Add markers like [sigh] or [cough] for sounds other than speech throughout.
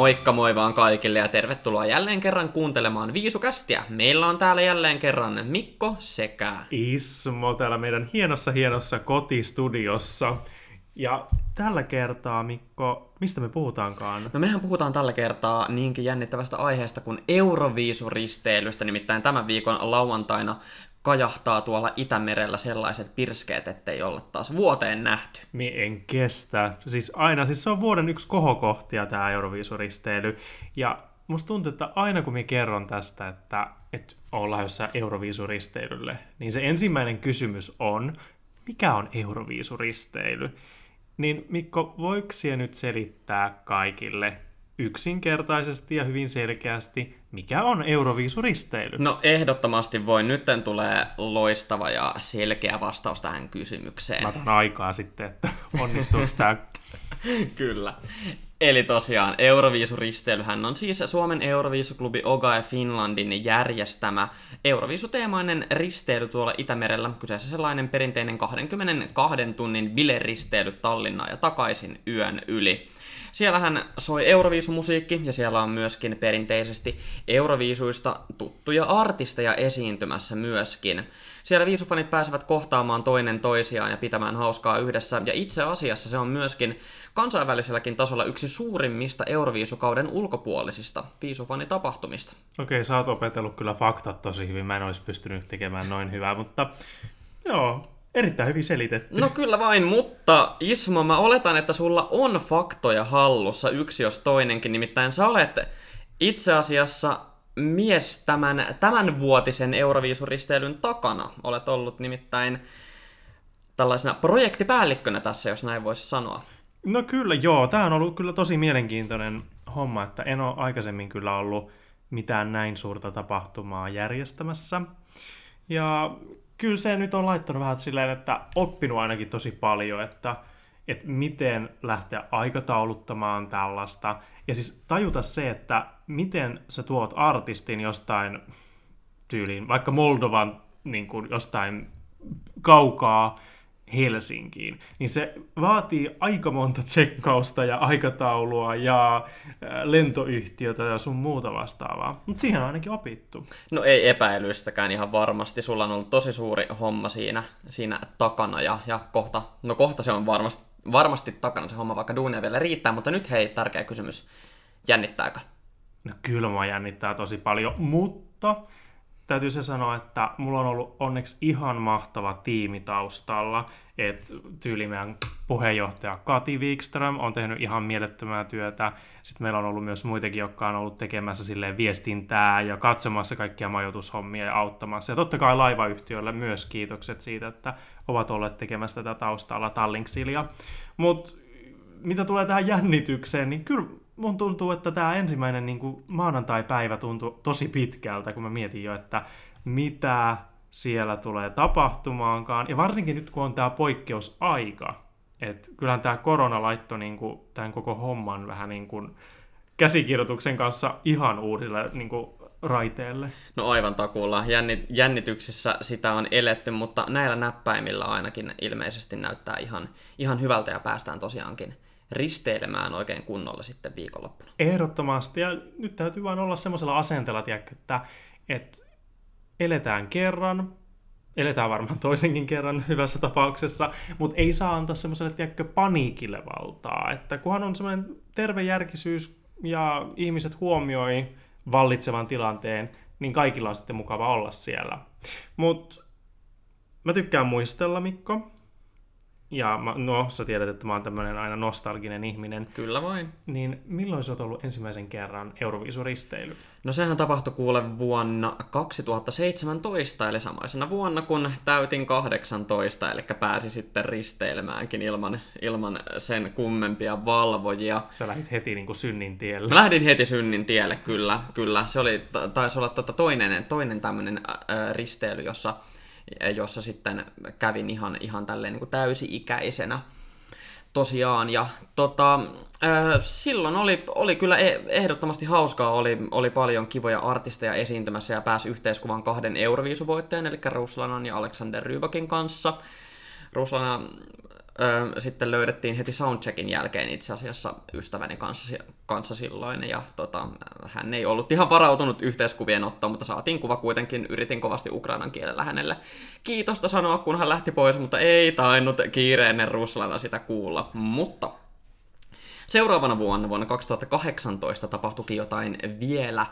Moikka moi vaan kaikille ja tervetuloa jälleen kerran kuuntelemaan Viisukästiä. Meillä on täällä jälleen kerran Mikko sekä... Ismo täällä meidän hienossa hienossa kotistudiossa. Ja tällä kertaa, Mikko, mistä me puhutaankaan? No mehän puhutaan tällä kertaa niinkin jännittävästä aiheesta kuin Euroviisuristeilystä, nimittäin tämän viikon lauantaina kajahtaa tuolla Itämerellä sellaiset pirskeet, ettei olla taas vuoteen nähty. Mi en kestä. Siis aina, siis se on vuoden yksi kohokohtia tämä Euroviisuristeily. Ja musta tuntuu, että aina kun mä kerron tästä, että, että ollaan jossain Euroviisuristeilylle, niin se ensimmäinen kysymys on, mikä on Euroviisuristeily? Niin Mikko, voiko nyt selittää kaikille, yksinkertaisesti ja hyvin selkeästi, mikä on Euroviisuristeily? No ehdottomasti voi. Nytten tulee loistava ja selkeä vastaus tähän kysymykseen. Mä otan aikaa sitten, että onnistuuko tämä. [laughs] Kyllä. Eli tosiaan Euroviisuristeilyhän on siis Suomen Euroviisuklubi Ogae Finlandin järjestämä Euroviisuteemainen risteily tuolla Itämerellä. Kyseessä sellainen perinteinen 22 tunnin bileristeily Tallinnaa ja takaisin yön yli. Siellähän soi Euroviisumusiikki ja siellä on myöskin perinteisesti Euroviisuista tuttuja artisteja esiintymässä myöskin. Siellä viisufanit pääsevät kohtaamaan toinen toisiaan ja pitämään hauskaa yhdessä, ja itse asiassa se on myöskin kansainväliselläkin tasolla yksi suurimmista Euroviisukauden ulkopuolisista viisufanitapahtumista. Okei, sä oot opetellut kyllä faktat tosi hyvin, mä en olisi pystynyt tekemään noin hyvää, mutta joo, Erittäin hyvin selitetty. No kyllä vain, mutta Ismo, mä oletan, että sulla on faktoja hallussa yksi jos toinenkin, nimittäin sä olet itse asiassa mies tämän, tämän vuotisen Euroviisuristeilyn takana. Olet ollut nimittäin tällaisena projektipäällikkönä tässä, jos näin voisi sanoa. No kyllä, joo. Tämä on ollut kyllä tosi mielenkiintoinen homma, että en ole aikaisemmin kyllä ollut mitään näin suurta tapahtumaa järjestämässä. Ja kyllä se nyt on laittanut vähän silleen, että oppinut ainakin tosi paljon, että, että miten lähteä aikatauluttamaan tällaista. Ja siis tajuta se, että miten sä tuot artistin jostain tyyliin, vaikka Moldovan niin kuin jostain kaukaa Helsinkiin, niin se vaatii aika monta tsekkausta ja aikataulua ja äh, lentoyhtiötä ja sun muuta vastaavaa. Mutta siihen on ainakin opittu. No ei epäilystäkään ihan varmasti. Sulla on ollut tosi suuri homma siinä, siinä takana ja, ja kohta, no kohta se on varmasti, varmasti takana se homma, vaikka duunia vielä riittää. Mutta nyt hei, tärkeä kysymys. Jännittääkö? No kyllä mua jännittää tosi paljon, mutta täytyy se sanoa, että mulla on ollut onneksi ihan mahtava tiimi taustalla, että tyyli meidän puheenjohtaja Kati Wikström on tehnyt ihan mielettömää työtä. Sitten meillä on ollut myös muitakin, jotka on ollut tekemässä silleen viestintää ja katsomassa kaikkia majoitushommia ja auttamassa. Ja totta kai laivayhtiöille myös kiitokset siitä, että ovat olleet tekemässä tätä taustalla Tallinksilia. Mutta mitä tulee tähän jännitykseen, niin kyllä mun tuntuu, että tämä ensimmäinen niin kuin maanantai-päivä tuntui tosi pitkältä, kun mä mietin jo, että mitä siellä tulee tapahtumaankaan. Ja varsinkin nyt, kun on tämä poikkeusaika. Että kyllähän tämä korona laittoi niin kuin, tämän koko homman vähän niin kuin käsikirjoituksen kanssa ihan uudelle niin kuin, raiteelle. No aivan takuulla. Jännit, jännityksissä sitä on eletty, mutta näillä näppäimillä ainakin ilmeisesti näyttää ihan, ihan hyvältä ja päästään tosiaankin risteilemään oikein kunnolla sitten viikonloppuna. Ehdottomasti, ja nyt täytyy vain olla semmoisella asenteella, tiedätkö, että, että eletään kerran, eletään varmaan toisenkin kerran [laughs] hyvässä tapauksessa, mutta ei saa antaa semmoiselle, tiedätkö, paniikille valtaa, että kunhan on semmoinen tervejärkisyys ja ihmiset huomioi vallitsevan tilanteen, niin kaikilla on sitten mukava olla siellä. Mutta mä tykkään muistella, Mikko, ja mä, no, sä tiedät, että mä oon tämmöinen aina nostalginen ihminen. Kyllä vain. Niin milloin sä oot ollut ensimmäisen kerran Euroviisuristeily? No sehän tapahtui kuule vuonna 2017, eli samaisena vuonna kun täytin 18, eli pääsi sitten risteilmäänkin ilman, ilman sen kummempia valvojia. Sä lähdit heti niin kuin synnin tielle. Mä lähdin heti synnin tielle, kyllä, kyllä. Se oli, taisi olla tota toinen, toinen tämmöinen risteily, jossa jossa sitten kävin ihan, ihan tälleen niin kuin täysi-ikäisenä tosiaan. Ja tota, äh, silloin oli, oli kyllä e- ehdottomasti hauskaa, oli, oli paljon kivoja artisteja esiintymässä ja pääsi yhteiskuvan kahden Euroviisuvoittajan, eli Ruslanan ja Alexander Rybakin kanssa. Ruslana ö, sitten löydettiin heti soundcheckin jälkeen itse asiassa ystäväni kanssa, kanssa silloin, ja tota, hän ei ollut ihan varautunut yhteiskuvien ottoon, mutta saatiin kuva kuitenkin, yritin kovasti ukrainan kielellä hänelle kiitosta sanoa, kun hän lähti pois, mutta ei tainnut kiireinen Ruslana sitä kuulla, mutta Seuraavana vuonna, vuonna 2018, tapahtuikin jotain vielä,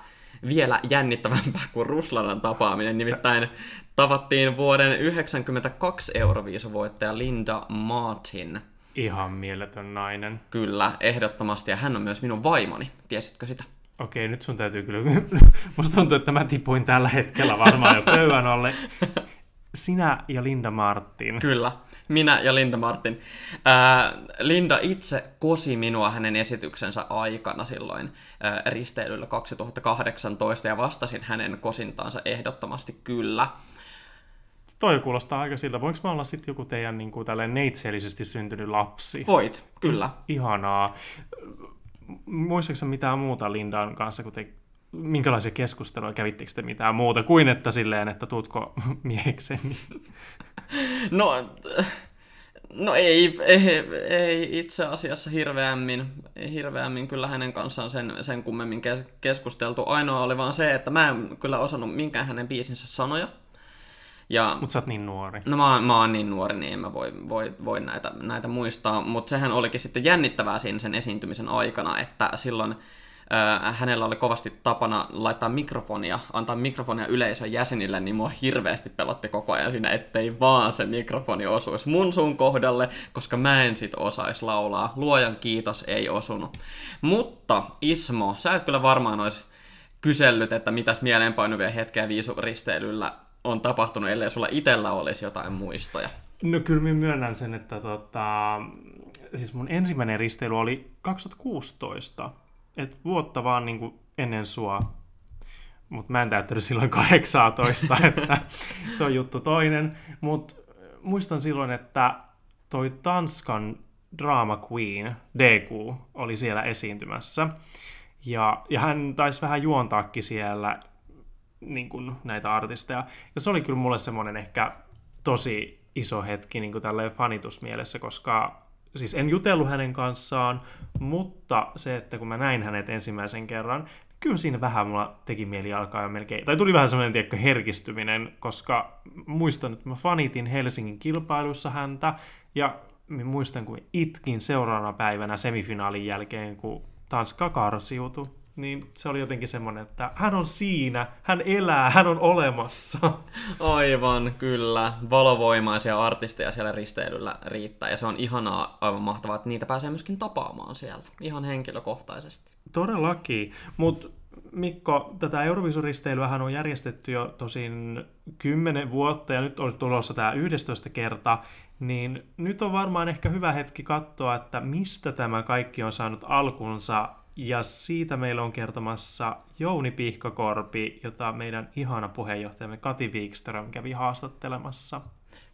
vielä jännittävämpää kuin Ruslanan tapaaminen. Nimittäin tavattiin vuoden 1992 Euroviisuvoittaja Linda Martin. Ihan mieletön nainen. Kyllä, ehdottomasti. Ja hän on myös minun vaimoni. Tiesitkö sitä? Okei, nyt sun täytyy kyllä... [laughs] Musta tuntuu, että mä tipuin tällä hetkellä varmaan jo pöydän alle. [laughs] Sinä ja Linda Martin. Kyllä minä ja Linda Martin. Ää, Linda itse kosi minua hänen esityksensä aikana silloin ää, risteilyllä 2018 ja vastasin hänen kosintaansa ehdottomasti kyllä. Toi kuulostaa aika siltä. Voinko mä olla sitten joku teidän niin kuin, neitsellisesti syntynyt lapsi? Voit, kyllä. Ihanaa. Muistatko mitään muuta Lindan kanssa, kun te minkälaisia keskusteluja kävittekö te mitään muuta kuin että silleen, että tuutko [laughs] miehekseni? No, no ei, ei, ei itse asiassa hirveämmin, hirveämmin kyllä hänen kanssaan sen, sen kummemmin keskusteltu. Ainoa oli vaan se, että mä en kyllä osannut minkään hänen biisinsä sanoja. Ja, Mutta sä oot niin nuori. No mä, mä oon niin nuori, niin en mä voi, voi, voi näitä, näitä muistaa. Mutta sehän olikin sitten jännittävää siinä sen esiintymisen aikana, että silloin hänellä oli kovasti tapana laittaa mikrofonia, antaa mikrofonia yleisön jäsenille, niin mua hirveästi pelotti koko ajan siinä, ettei vaan se mikrofoni osuisi mun suun kohdalle, koska mä en sit osais laulaa. Luojan kiitos ei osunut. Mutta Ismo, sä et kyllä varmaan olisi kysellyt, että mitäs mieleenpainuvia hetkeä viisuristeilyllä on tapahtunut, ellei sulla itellä olisi jotain muistoja. No kyllä minä myönnän sen, että tota, siis mun ensimmäinen risteily oli 2016 et vuotta vaan niin kuin ennen sua. Mutta mä en täyttänyt silloin 18, [laughs] että se on juttu toinen. Mutta muistan silloin, että toi Tanskan Drama Queen, DQ, oli siellä esiintymässä. Ja, ja hän taisi vähän juontaakin siellä niin kuin näitä artisteja. Ja se oli kyllä mulle semmoinen ehkä tosi iso hetki niin kuin tälleen fanitusmielessä, koska siis en jutellut hänen kanssaan, mutta se, että kun mä näin hänet ensimmäisen kerran, kyllä siinä vähän mulla teki mieli alkaa jo melkein, tai tuli vähän semmoinen tiedätkö, herkistyminen, koska muistan, että mä fanitin Helsingin kilpailussa häntä, ja mä muistan, kun itkin seuraavana päivänä semifinaalin jälkeen, kun Tanska karsiutui niin se oli jotenkin semmoinen, että hän on siinä, hän elää, hän on olemassa. Aivan, kyllä. Valovoimaisia artisteja siellä risteilyllä riittää, ja se on ihanaa, aivan mahtavaa, että niitä pääsee myöskin tapaamaan siellä, ihan henkilökohtaisesti. Todellakin, mutta Mikko, tätä Euroviisuristeilyä on järjestetty jo tosin 10 vuotta ja nyt on tulossa tämä 11 kerta, niin nyt on varmaan ehkä hyvä hetki katsoa, että mistä tämä kaikki on saanut alkunsa ja siitä meillä on kertomassa Jouni Pihkakorpi, jota meidän ihana puheenjohtajamme Kati Wikström kävi haastattelemassa.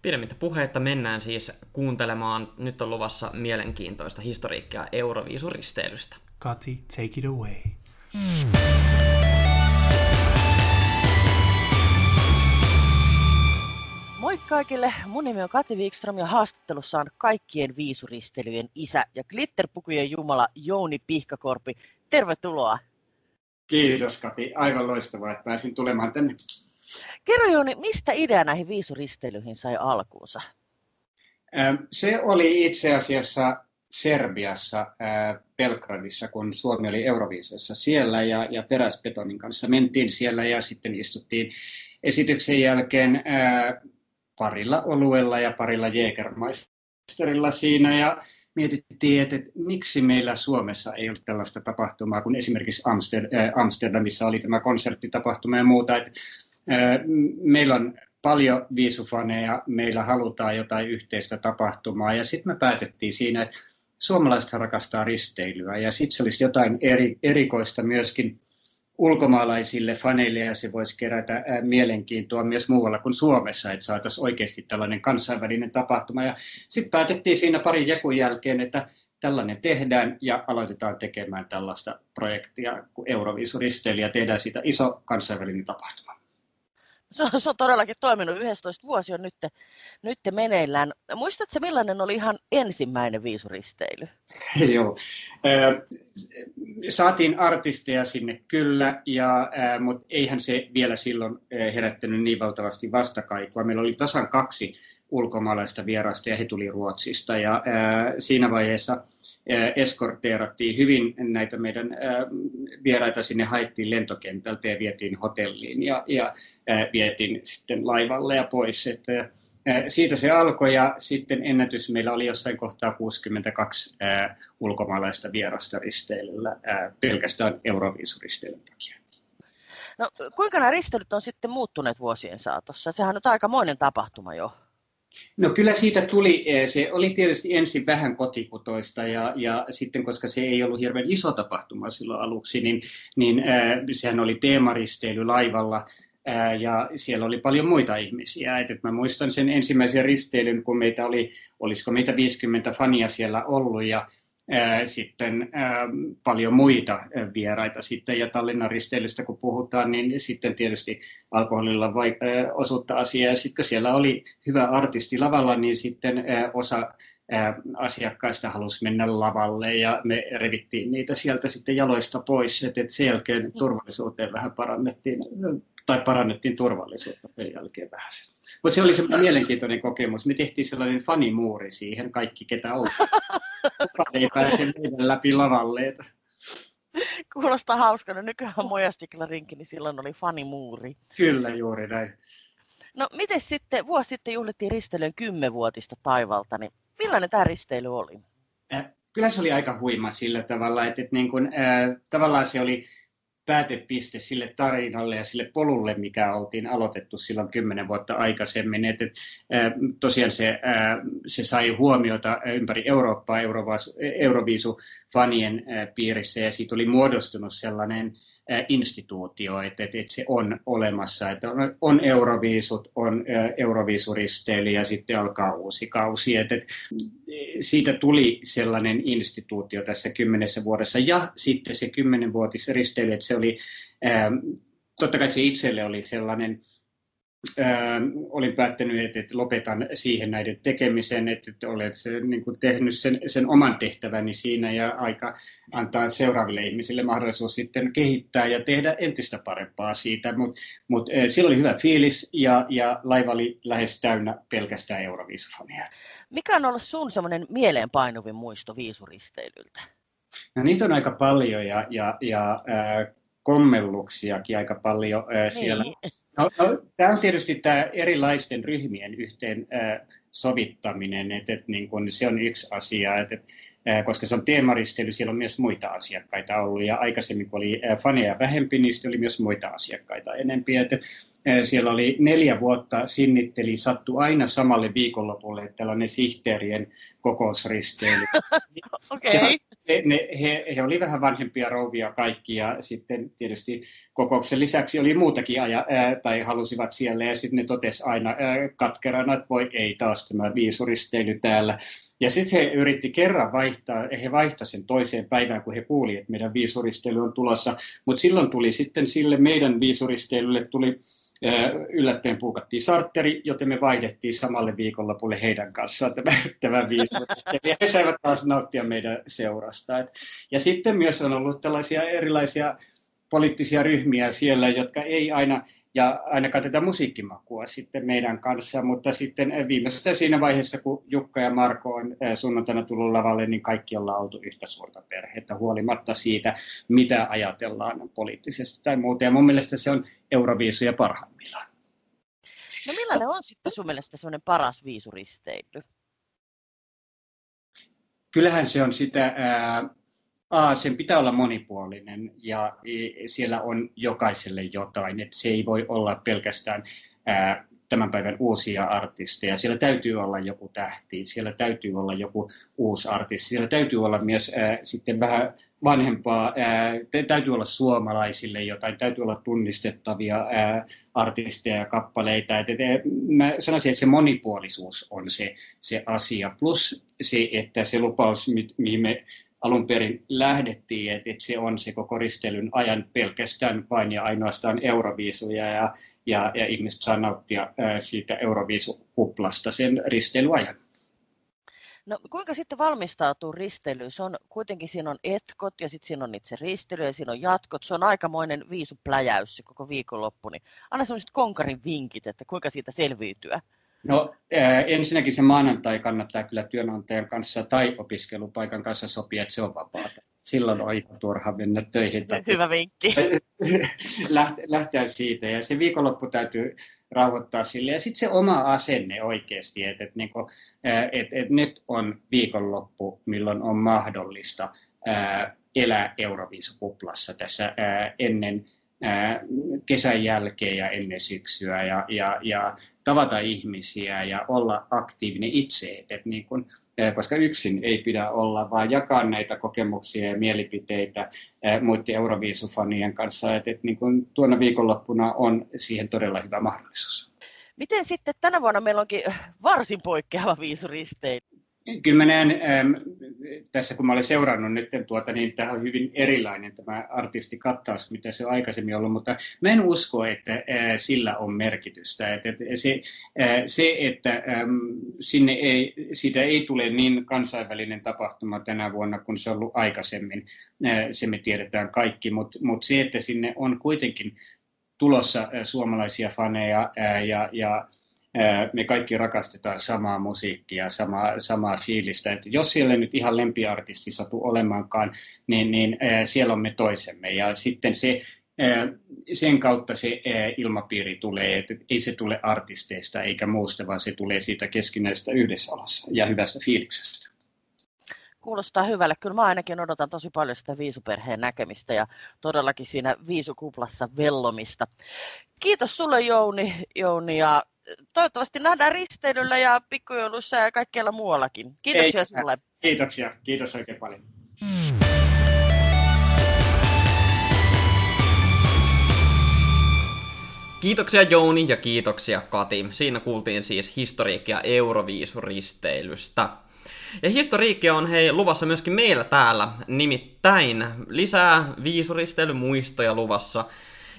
Pidemmittä puhetta mennään siis kuuntelemaan. Nyt on luvassa mielenkiintoista historiikkia Euroviisuristeilystä. Kati, take it away. Moi kaikille, mun nimi on Kati Wikström ja haastattelussa on kaikkien viisuristelyjen isä ja glitterpukujen jumala Jouni Pihkakorpi. Tervetuloa. Kiitos Kati, aivan loistavaa, että pääsin tulemaan tänne. Kerro Jouni, mistä idea näihin viisuristelyihin sai alkuunsa? Se oli itse asiassa Serbiassa, Belgradissa, kun Suomi oli Euroviisoissa siellä ja, ja Peräspetonin kanssa mentiin siellä ja sitten istuttiin esityksen jälkeen parilla oluella ja parilla Jägermeisterilla siinä. Ja mietittiin, että, miksi meillä Suomessa ei ole tällaista tapahtumaa, kun esimerkiksi äh, Amsterdamissa oli tämä konserttitapahtuma ja muuta. Äh, meillä on paljon viisufaneja, meillä halutaan jotain yhteistä tapahtumaa. Ja sitten me päätettiin siinä, että suomalaiset rakastaa risteilyä. Ja sitten se olisi jotain eri, erikoista myöskin ulkomaalaisille faneille ja se voisi kerätä mielenkiintoa myös muualla kuin Suomessa, että saataisiin oikeasti tällainen kansainvälinen tapahtuma. Ja sitten päätettiin siinä parin jakun jälkeen, että tällainen tehdään ja aloitetaan tekemään tällaista projektia kuin Euroviisuristeily ja tehdään siitä iso kansainvälinen tapahtuma. Se on, se on todellakin toiminut. 11 vuosi on nyt, nyt meneillään. Muistatko, millainen oli ihan ensimmäinen viisuristeily? [laughs] Joo. Saatiin artisteja sinne kyllä, ja, mutta eihän se vielä silloin herättänyt niin valtavasti vastakaikua. Meillä oli tasan kaksi ulkomaalaista vierasta ja he tuli Ruotsista. Ja ää, siinä vaiheessa ää, eskorteerattiin hyvin näitä meidän ää, vieraita sinne haettiin lentokentältä ja vietiin hotelliin ja, ja ää, vietiin sitten laivalle ja pois. Että, ää, siitä se alkoi ja sitten ennätys meillä oli jossain kohtaa 62 ää, ulkomaalaista vierasta risteilyllä ää, pelkästään Euroviisuristeilyn takia. No, kuinka nämä risteilyt on sitten muuttuneet vuosien saatossa? Sehän on aikamoinen tapahtuma jo. No kyllä siitä tuli, eh, se oli tietysti ensin vähän kotikutoista ja, ja sitten koska se ei ollut hirveän iso tapahtuma silloin aluksi, niin, niin äh, sehän oli teemaristeily laivalla äh, ja siellä oli paljon muita ihmisiä. Et, et mä muistan sen ensimmäisen risteilyn, kun meitä oli, olisiko meitä 50 fania siellä ollut ja sitten paljon muita vieraita sitten. Ja Tallinnan risteilystä kun puhutaan, niin sitten tietysti alkoholilla osuutta asiaa. Ja sitten kun siellä oli hyvä artisti lavalla, niin sitten osa asiakkaista halusi mennä lavalle ja me revittiin niitä sieltä sitten jaloista pois. että sen jälkeen turvallisuuteen vähän parannettiin tai parannettiin turvallisuutta sen jälkeen vähän. Mutta se oli semmoinen mielenkiintoinen kokemus. Me tehtiin sellainen fanimuuri siihen, kaikki ketä on. [laughs] Kukaan ei pääse meidän läpi lavalle. Kuulostaa hauskana. Nykyään Mojastikla rinki, niin silloin oli fanimuuri. Kyllä, juuri näin. No miten sitten, vuosi sitten juhlittiin risteilyön kymmenvuotista taivalta, niin millainen tämä risteily oli? Äh, kyllä se oli aika huima sillä tavalla, että, että niin kuin, äh, tavallaan se oli päätepiste sille tarinalle ja sille polulle, mikä oltiin aloitettu silloin kymmenen vuotta aikaisemmin. Et, et, tosiaan se, se sai huomiota ympäri Eurooppaa Euroviisu-fanien piirissä ja siitä oli muodostunut sellainen instituutio, että, että, se on olemassa, että on, on euroviisut, on euroviisuristeily ja sitten alkaa uusi kausi. Että, että siitä tuli sellainen instituutio tässä kymmenessä vuodessa ja sitten se kymmenenvuotisristeily, että se oli, totta kai se itselle oli sellainen olin päättänyt, että, lopetan siihen näiden tekemisen, että, että olen se, niin kuin tehnyt sen, sen oman tehtäväni siinä ja aika antaa seuraaville ihmisille mahdollisuus sitten kehittää ja tehdä entistä parempaa siitä. Mutta mut, silloin oli hyvä fiilis ja, ja laiva oli lähes täynnä pelkästään Euroviisufaneja. Mikä on ollut sun semmoinen mieleenpainuvin muisto viisuristeilyltä? No niitä on aika paljon ja, ja, ja äh, kommelluksiakin aika paljon äh, siellä. Niin No, no, tämä on tietysti tämä erilaisten ryhmien yhteen äh, sovittaminen, että, että niin kun se on yksi asia, että, äh, koska se on teemaristely, siellä on myös muita asiakkaita ollut, ja aikaisemmin kun oli faneja vähempi, niin oli myös muita asiakkaita enempi, että siellä oli neljä vuotta sinnitteli, sattu aina samalle viikonlopulle tällainen sihteerien kokousristeily. [laughs] okay he, ne, he, he oli vähän vanhempia rouvia kaikki ja sitten tietysti kokouksen lisäksi oli muutakin aja, ää, tai halusivat siellä ja sitten ne totesi aina ää, katkerana, että voi ei taas tämä viisuristeily täällä. Ja sitten he yritti kerran vaihtaa, he vaihtaa sen toiseen päivään, kun he kuuli, että meidän viisuristely on tulossa, mutta silloin tuli sitten sille meidän viisuristeilylle tuli yllättäen puukattiin sartteri, joten me vaihdettiin samalle viikonlopulle heidän kanssaan tämä, tämä. Ja he saivat taas nauttia meidän seurasta. Ja sitten myös on ollut tällaisia erilaisia poliittisia ryhmiä siellä, jotka ei aina, ja ainakaan tätä musiikkimakua sitten meidän kanssa, mutta sitten viimeistä siinä vaiheessa, kun Jukka ja Marko on sunnuntaina tullut lavalle, niin kaikki ollaan oltu yhtä suurta perhettä huolimatta siitä, mitä ajatellaan poliittisesti tai muuta. Ja mun mielestä se on Euroviisuja parhaimmillaan. No millainen on sitten sun mielestä semmoinen paras viisuristeily? Kyllähän se on sitä, ää, A, sen pitää olla monipuolinen ja siellä on jokaiselle jotain, että se ei voi olla pelkästään ää, tämän päivän uusia artisteja. Siellä täytyy olla joku tähti, siellä täytyy olla joku uusi artisti, siellä täytyy olla myös ää, sitten vähän vanhempaa, ää, täytyy olla suomalaisille jotain, täytyy olla tunnistettavia ää, artisteja ja kappaleita. Et, et, mä sanoisin, että se monipuolisuus on se, se asia, plus se, että se lupaus, mihin me alun perin lähdettiin, että, että se on se koko risteilyn ajan pelkästään vain ja ainoastaan euroviisuja ja, ja, ja ihmiset saa nauttia siitä euroviisukuplasta sen risteilyajan. No kuinka sitten valmistautuu risteilyyn? Se on kuitenkin siinä on etkot ja sitten siinä on itse risteily ja siinä on jatkot. Se on aikamoinen viisupläjäys se koko viikonloppu. Niin anna sellaiset konkarin vinkit, että kuinka siitä selviytyä. No ensinnäkin se maanantai kannattaa kyllä työnantajan kanssa tai opiskelupaikan kanssa sopia, että se on vapaata. Silloin on ihan turha mennä töihin. Hyvä vinkki. [laughs] Lähteä siitä ja se viikonloppu täytyy rauhoittaa sille. Ja sitten se oma asenne oikeasti, että et, niinku, et, et nyt on viikonloppu, milloin on mahdollista ää, elää Euroviisukuplassa tässä ää, ennen kesän jälkeen ja ennen syksyä ja, ja, ja tavata ihmisiä ja olla aktiivinen itse, että niin kun, koska yksin ei pidä olla, vaan jakaa näitä kokemuksia ja mielipiteitä muiden Euroviisufanien kanssa, että, että niin kun tuona viikonloppuna on siihen todella hyvä mahdollisuus. Miten sitten tänä vuonna meillä onkin varsin poikkeava viisuristeily? Kyllä mä näen, ähm, tässä kun mä olen seurannut nyt tuota, niin tämä on hyvin erilainen tämä artistikattaus, mitä se on aikaisemmin ollut, mutta mä en usko, että äh, sillä on merkitystä. Että, että se, äh, se, että ähm, sinne ei, siitä ei tule niin kansainvälinen tapahtuma tänä vuonna kuin se on ollut aikaisemmin, äh, se me tiedetään kaikki, mutta mut se, että sinne on kuitenkin tulossa äh, suomalaisia faneja äh, ja, ja me kaikki rakastetaan samaa musiikkia, samaa, samaa fiilistä. Että jos siellä nyt ihan lempiartisti satu olemaankaan, niin, niin siellä on me toisemme. Ja sitten se, sen kautta se ilmapiiri tulee, että ei se tule artisteista eikä muusta, vaan se tulee siitä keskinäisestä yhdessäolosta ja hyvästä fiiliksestä. Kuulostaa hyvälle. Kyllä mä ainakin odotan tosi paljon sitä viisuperheen näkemistä ja todellakin siinä viisukuplassa vellomista. Kiitos sulle Jouni, Jouni ja toivottavasti nähdään risteilyllä ja pikkujoulussa ja kaikkialla muuallakin. Kiitoksia Ei, sinulle. Kiitoksia. Kiitos oikein paljon. Kiitoksia Jouni ja kiitoksia Kati. Siinä kuultiin siis historiikkia Euroviisuristeilystä. Ja historiikkia on hei luvassa myöskin meillä täällä, nimittäin lisää viisuristeilymuistoja luvassa.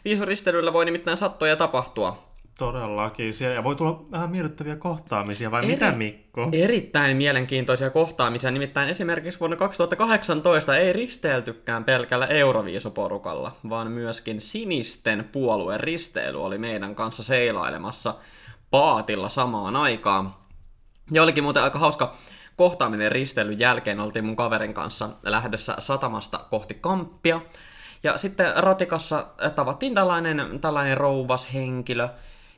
Viisuristeilyllä voi nimittäin sattua ja tapahtua. Todellakin. Siellä voi tulla vähän miellyttäviä kohtaamisia, vai Eri, mitä Mikko? Erittäin mielenkiintoisia kohtaamisia. Nimittäin esimerkiksi vuonna 2018 ei risteiltykään pelkällä Euroviisuporukalla, vaan myöskin sinisten puolueen risteily oli meidän kanssa seilailemassa paatilla samaan aikaan. Ja olikin muuten aika hauska kohtaaminen risteilyn jälkeen. Oltiin mun kaverin kanssa lähdössä satamasta kohti Kamppia. Ja sitten ratikassa tavattiin tällainen, tällainen rouvas henkilö,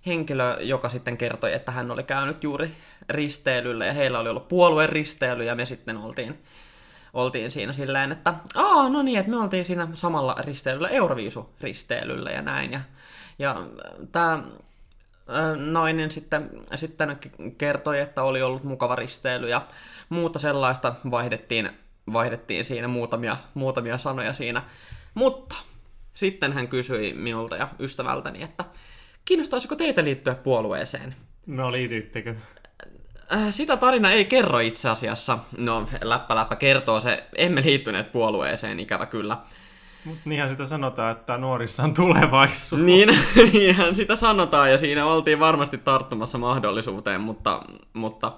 henkilö, joka sitten kertoi, että hän oli käynyt juuri risteilyllä ja heillä oli ollut puolueen risteily ja me sitten oltiin, oltiin siinä silleen, että aa, no niin, että me oltiin siinä samalla risteilyllä, Euroviisu-risteilyllä ja näin. Ja, ja tämä nainen sitten, sitten kertoi, että oli ollut mukava risteily ja muuta sellaista vaihdettiin, vaihdettiin siinä muutamia, muutamia sanoja siinä. Mutta sitten hän kysyi minulta ja ystävältäni, että Kiinnostaisiko teitä liittyä puolueeseen? No liityttekö? Sitä tarina ei kerro itse asiassa. No, läppä läppä kertoo se, emme liittyneet puolueeseen, ikävä kyllä. Mut niinhän sitä sanotaan, että nuorissa on tulevaisuus. Niin, [laughs] niinhän sitä sanotaan, ja siinä oltiin varmasti tarttumassa mahdollisuuteen, mutta, mutta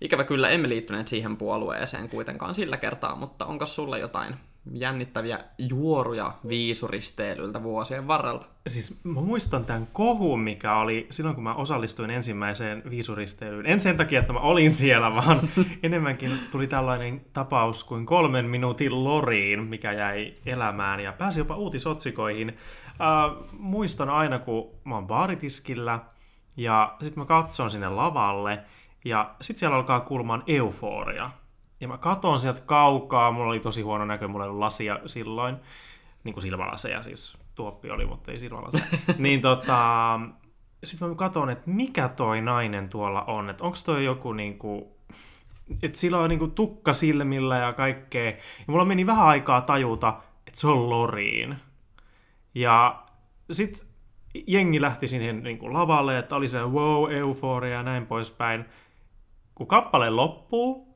ikävä kyllä emme liittyneet siihen puolueeseen kuitenkaan sillä kertaa, mutta onko sulle jotain jännittäviä juoruja viisuristeilyltä vuosien varrelta. Siis mä muistan tämän kohun, mikä oli silloin, kun mä osallistuin ensimmäiseen viisuristeilyyn. En sen takia, että mä olin siellä, vaan [laughs] enemmänkin tuli tällainen tapaus kuin kolmen minuutin loriin, mikä jäi elämään ja pääsi jopa uutisotsikoihin. Äh, muistan aina, kun mä oon baaritiskillä ja sitten mä katson sinne lavalle ja sitten siellä alkaa kuulumaan euforia. Ja mä katon sieltä kaukaa, mulla oli tosi huono näkö, mulla ei ollut lasia silloin, niin kuin silmälaseja siis, tuoppi oli, mutta ei silmälaseja. [laughs] niin tota, sitten mä katon, että mikä toi nainen tuolla on, että onko toi joku niinku, että sillä on niinku tukka silmillä ja kaikkea. Ja mulla meni vähän aikaa tajuta, että se on Loriin. Ja sitten jengi lähti siihen niinku lavalle, että oli se wow, euforia ja näin poispäin. Kun kappale loppuu,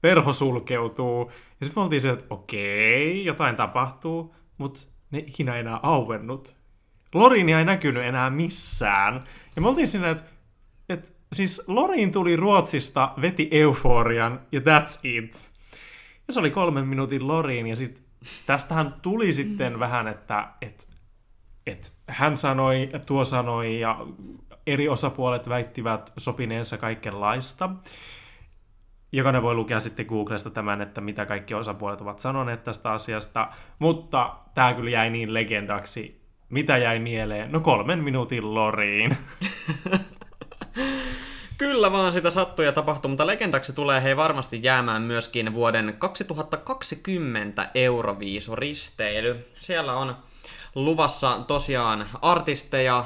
perho sulkeutuu. Ja sitten me oltiin se, että okei, jotain tapahtuu, mutta ne ikinä enää auennut. Lorinia ei näkynyt enää missään. Ja me oltiin siinä, että, että siis Lorin tuli Ruotsista, veti euforian ja that's it. Ja se oli kolmen minuutin Loriin ja sitten tästähän tuli sitten vähän, että, että, että hän sanoi, tuo sanoi ja eri osapuolet väittivät sopineensa kaikenlaista. Jokainen voi lukea sitten Googlesta tämän, että mitä kaikki osapuolet ovat sanoneet tästä asiasta, mutta tämä kyllä jäi niin legendaksi. Mitä jäi mieleen? No kolmen minuutin loriin. [laughs] Kyllä vaan sitä sattuu ja tapahtuu, mutta legendaksi tulee hei varmasti jäämään myöskin vuoden 2020 Euroviisuristeily. Siellä on luvassa tosiaan artisteja,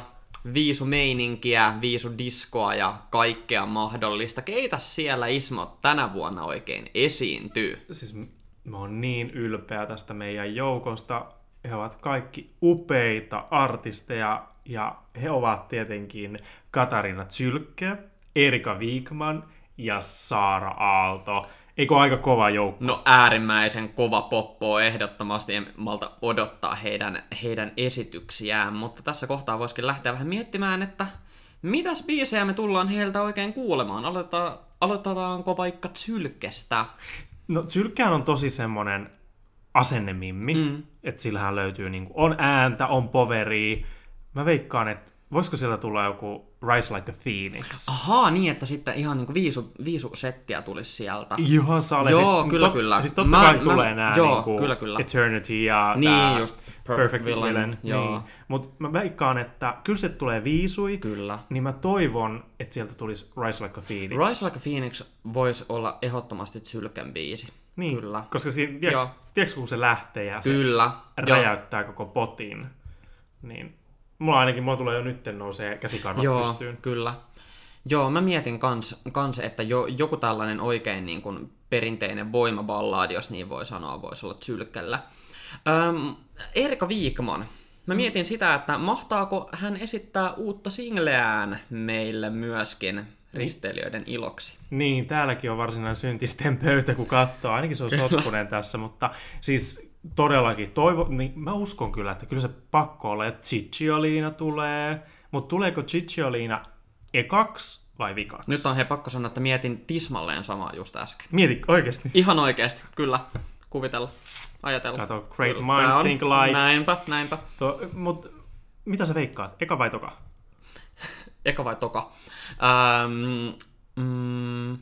viisumeininkiä, viisudiskoa ja kaikkea mahdollista. Keitä siellä Ismo tänä vuonna oikein esiintyy? Siis mä oon niin ylpeä tästä meidän joukosta. He ovat kaikki upeita artisteja ja he ovat tietenkin Katarina Zylke, Erika Wigman ja Saara Aalto. Eikö aika kova joukko? No äärimmäisen kova poppo ehdottomasti, en malta odottaa heidän, heidän esityksiään, mutta tässä kohtaa voisikin lähteä vähän miettimään, että mitäs biisejä me tullaan heiltä oikein kuulemaan? Aloitetaan, aloitetaanko vaikka Zylkestä? No Zylkehän on tosi semmonen asennemimmi, mm. että sillähän löytyy niinku, on ääntä, on poveria. Mä veikkaan, että voisiko sieltä tulla joku Rise Like a Phoenix? Ahaa, niin, että sitten ihan niinku viisu, viisusettiä tulisi sieltä. Ihan sale. Joo, siis, kyllä, tot, kyllä. Siis totta Mä- kai mä- tulee nää joo, niinku kyllä, kyllä. Eternity ja Niin, tää just Perfect, Perfect Villain. Villain, joo. Niin. Mutta mä veikkaan, että kyllä se tulee viisui, Kyllä. niin mä toivon, että sieltä tulisi Rise Like a Phoenix. Rise Like a Phoenix voisi olla ehdottomasti Zylken biisi. Niin, Kyllä. koska siinä, tiedätkö, Joo. tiedätkö, kun se lähtee ja se Kyllä. Joo. räjäyttää koko potin, niin mulla ainakin, mulla tulee jo nyt nousee käsikarvat Joo, pystyyn. kyllä. Joo, mä mietin kans, kans että jo, joku tällainen oikein niin kuin perinteinen voimaballaadi, jos niin voi sanoa, voisi olla Zylkellä. Öm, Erika Viikman. Mä mietin sitä, että mahtaako hän esittää uutta singleään meille myöskin risteilijöiden iloksi. Niin, täälläkin on varsinainen syntisten pöytä, kun katsoo. Ainakin se on sotkunen tässä, mutta siis todellakin, toivo, niin mä uskon kyllä, että kyllä se pakko ole, että Cicciolina tulee, mutta tuleeko Cicciolina ekaksi vai vikaksi? Nyt on he pakko sanoa, että mietin tismalleen samaa just äsken. Mieti oikeasti. Ihan oikeasti, kyllä. Kuvitella, ajatella. Kato, great Kyllä. minds think alike. Näinpä, näinpä. To, mut, mitä sä veikkaat? Eka vai toka? [laughs] Eka vai toka? Ähm, mm,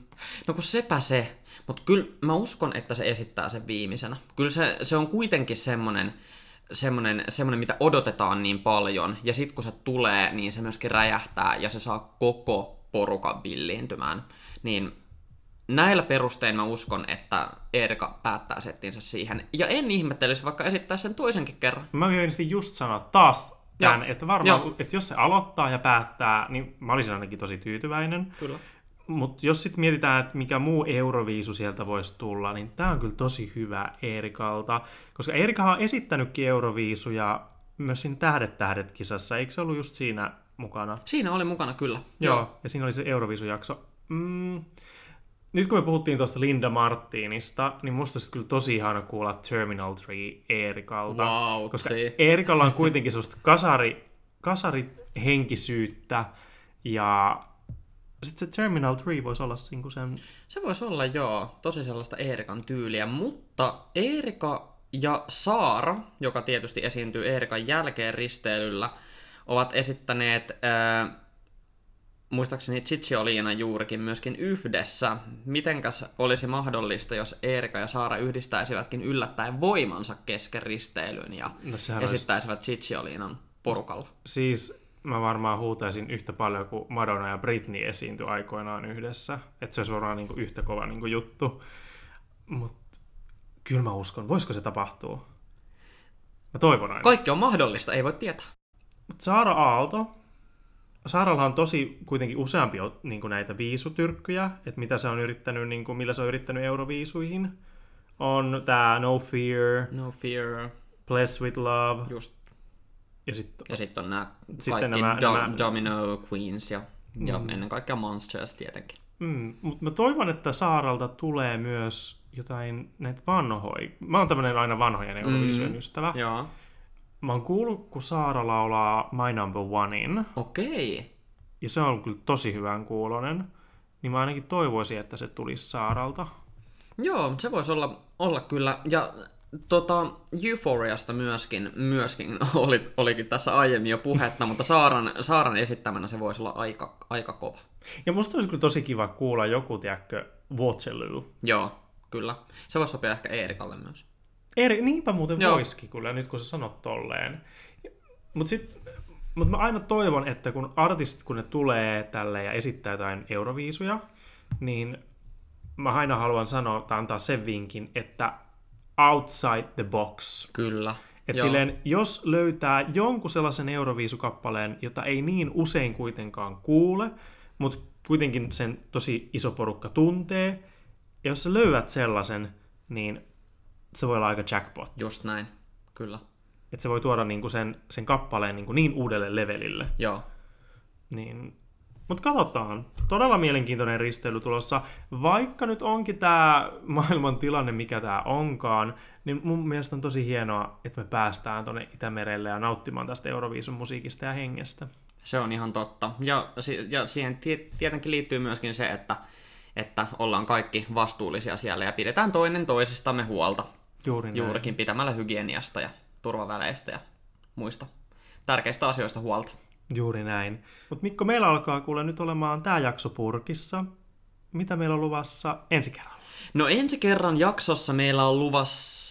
no kun sepä se. Mutta kyllä mä uskon, että se esittää sen viimeisenä. Kyllä se, se on kuitenkin semmonen, semmonen, semmonen, mitä odotetaan niin paljon. Ja sitten kun se tulee, niin se myöskin räjähtää ja se saa koko porukan villiintymään. Niin näillä perustein mä uskon, että Erika päättää settinsä siihen. Ja en ihmettelisi vaikka esittää sen toisenkin kerran. Mä menisin just sanoa taas tämän, Joo. että varmaan, Joo. että jos se aloittaa ja päättää, niin mä olisin ainakin tosi tyytyväinen. Kyllä. Mutta jos sitten mietitään, että mikä muu Euroviisu sieltä voisi tulla, niin tämä on kyllä tosi hyvä Eerikalta. Koska Eerikahan on esittänytkin Euroviisuja myös siinä Tähdet tähdet kisassa. Eikö se ollut just siinä mukana? Siinä oli mukana kyllä. Joo. Ja siinä oli se Euroviisujakso. Mm. Nyt kun me puhuttiin tuosta Linda Martinista, niin musta olisi kyllä tosi ihana kuulla Terminal 3 Eerikalta. Wow, koska se- [laughs] Eerikalla on kuitenkin sellaista kasari, kasarihenkisyyttä ja sitten se Terminal 3 voisi olla niinku sen... Se voisi olla joo, tosi sellaista Eerikan tyyliä, mutta Eerika ja Saara, joka tietysti esiintyy Eerikan jälkeen risteilyllä, ovat esittäneet, ää, muistaakseni Cicciolina juurikin myöskin yhdessä. Mitenkäs olisi mahdollista, jos Eerika ja Saara yhdistäisivätkin yllättäen voimansa kesken risteilyn ja No sehän olisi, esittäisivät Cicciolinan porukalla? siis mä varmaan huutaisin yhtä paljon kuin Madonna ja Britney esiintyi aikoinaan yhdessä. Että se olisi varmaan niinku yhtä kova niinku juttu. Mutta kyllä mä uskon. Voisiko se tapahtua? Mä toivon aina. Kaikki on mahdollista, ei voi tietää. Mut Saara Aalto. Saaralla on tosi kuitenkin useampi niin näitä viisutyrkkyjä, että mitä se on yrittänyt, niin kuin, millä se on yrittänyt euroviisuihin. On tämä No Fear, No fear, Bless with Love, just ja sitten Ja sitten on nämä Sitten kaikki nämä- do- nämä- Domino Queens ja, ja ennen kaikkea Monsters tietenkin. Mm, mutta mä toivon, että Saaralta tulee myös jotain näitä vanhoja. Mä oon tämmönen aina vanhojen Euroviisujen Mm. ystävä. Joo. Mä oon kuullut, kun Saara laulaa My Number Onein, Okei. ja se on kyllä tosi hyvän kuulonen. Niin mä ainakin toivoisin, että se tulisi Saaralta. Joo, se voisi olla, olla kyllä. Ja tota, Euphoriasta myöskin, myöskin [laughs] oli, olikin tässä aiemmin jo puhetta, mutta Saaran, Saaran esittämänä se voisi olla aika, aika kova. Ja musta olisi kyllä tosi kiva kuulla joku, tiedätkö, Waterloo. Joo, kyllä. Se voisi sopia ehkä Eerikalle myös. Eri, niinpä muuten Joo. voisikin kyllä, nyt kun sä sanot tolleen. Mutta sit, mut mä aina toivon, että kun artistit, kun ne tulee tälle ja esittää jotain euroviisuja, niin mä aina haluan sanoa tai antaa sen vinkin, että outside the box. Kyllä. Et Joo. silleen, jos löytää jonkun sellaisen euroviisukappaleen, jota ei niin usein kuitenkaan kuule, mutta kuitenkin sen tosi iso porukka tuntee, ja jos sä löydät sellaisen, niin se voi olla aika jackpot. Just näin. Kyllä. Että se voi tuoda niinku sen, sen kappaleen niinku niin uudelle levelille. Joo. Niin. Mutta katsotaan. Todella mielenkiintoinen risteily tulossa. Vaikka nyt onkin tämä maailman tilanne, mikä tämä onkaan, niin mun mielestä on tosi hienoa, että me päästään tuonne Itämerelle ja nauttimaan tästä Euroviisun musiikista ja hengestä. Se on ihan totta. Ja, ja siihen tie- tietenkin liittyy myöskin se, että, että ollaan kaikki vastuullisia siellä ja pidetään toinen toisistamme huolta. Juuri näin. Juurikin pitämällä hygieniasta ja turvaväleistä ja muista tärkeistä asioista huolta. Juuri näin. Mutta Mikko, meillä alkaa kuule nyt olemaan tämä jakso purkissa. Mitä meillä on luvassa ensi kerralla? No ensi kerran jaksossa meillä on luvassa...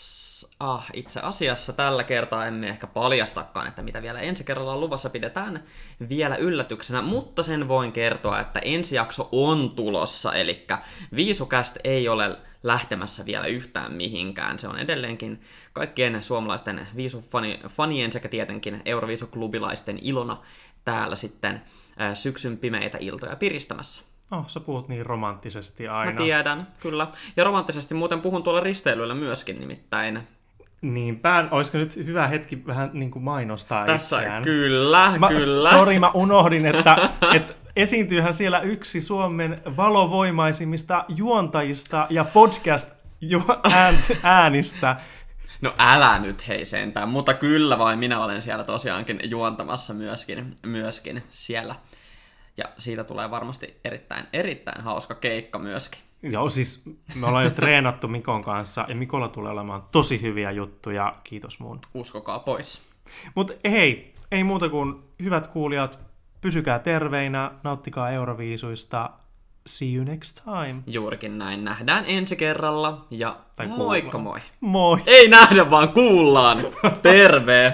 Ah, itse asiassa tällä kertaa emme ehkä paljastakaan, että mitä vielä ensi kerralla luvassa pidetään vielä yllätyksenä, mutta sen voin kertoa, että ensi jakso on tulossa, eli Viisukäst ei ole lähtemässä vielä yhtään mihinkään. Se on edelleenkin kaikkien suomalaisten viisufanien sekä tietenkin Euroviisuklubilaisten ilona täällä sitten äh, syksyn pimeitä iltoja piristämässä. Oh, sä puhut niin romanttisesti aina. Mä tiedän, kyllä. Ja romanttisesti muuten puhun tuolla risteilyllä myöskin nimittäin. Niinpä, olisiko nyt hyvä hetki vähän niin kuin mainostaa Tässä itseään? kyllä, Mä, kyllä. Sori, mä unohdin, että, että esiintyyhän siellä yksi Suomen valovoimaisimmista juontajista ja podcast ju- äänt- äänistä. No älä nyt hei sentään, mutta kyllä vain minä olen siellä tosiaankin juontamassa myöskin, myöskin siellä. Ja siitä tulee varmasti erittäin, erittäin hauska keikka myöskin. Joo, siis me ollaan jo treenattu Mikon kanssa ja Mikolla tulee olemaan tosi hyviä juttuja, kiitos muun. Uskokaa pois. Mutta hei, ei muuta kuin hyvät kuulijat, pysykää terveinä, nauttikaa Euroviisuista. See you next time. Juurikin näin. Nähdään ensi kerralla ja Tai moikka kuullaan. moi. Moi! Ei nähdä vaan kuullaan. Terve!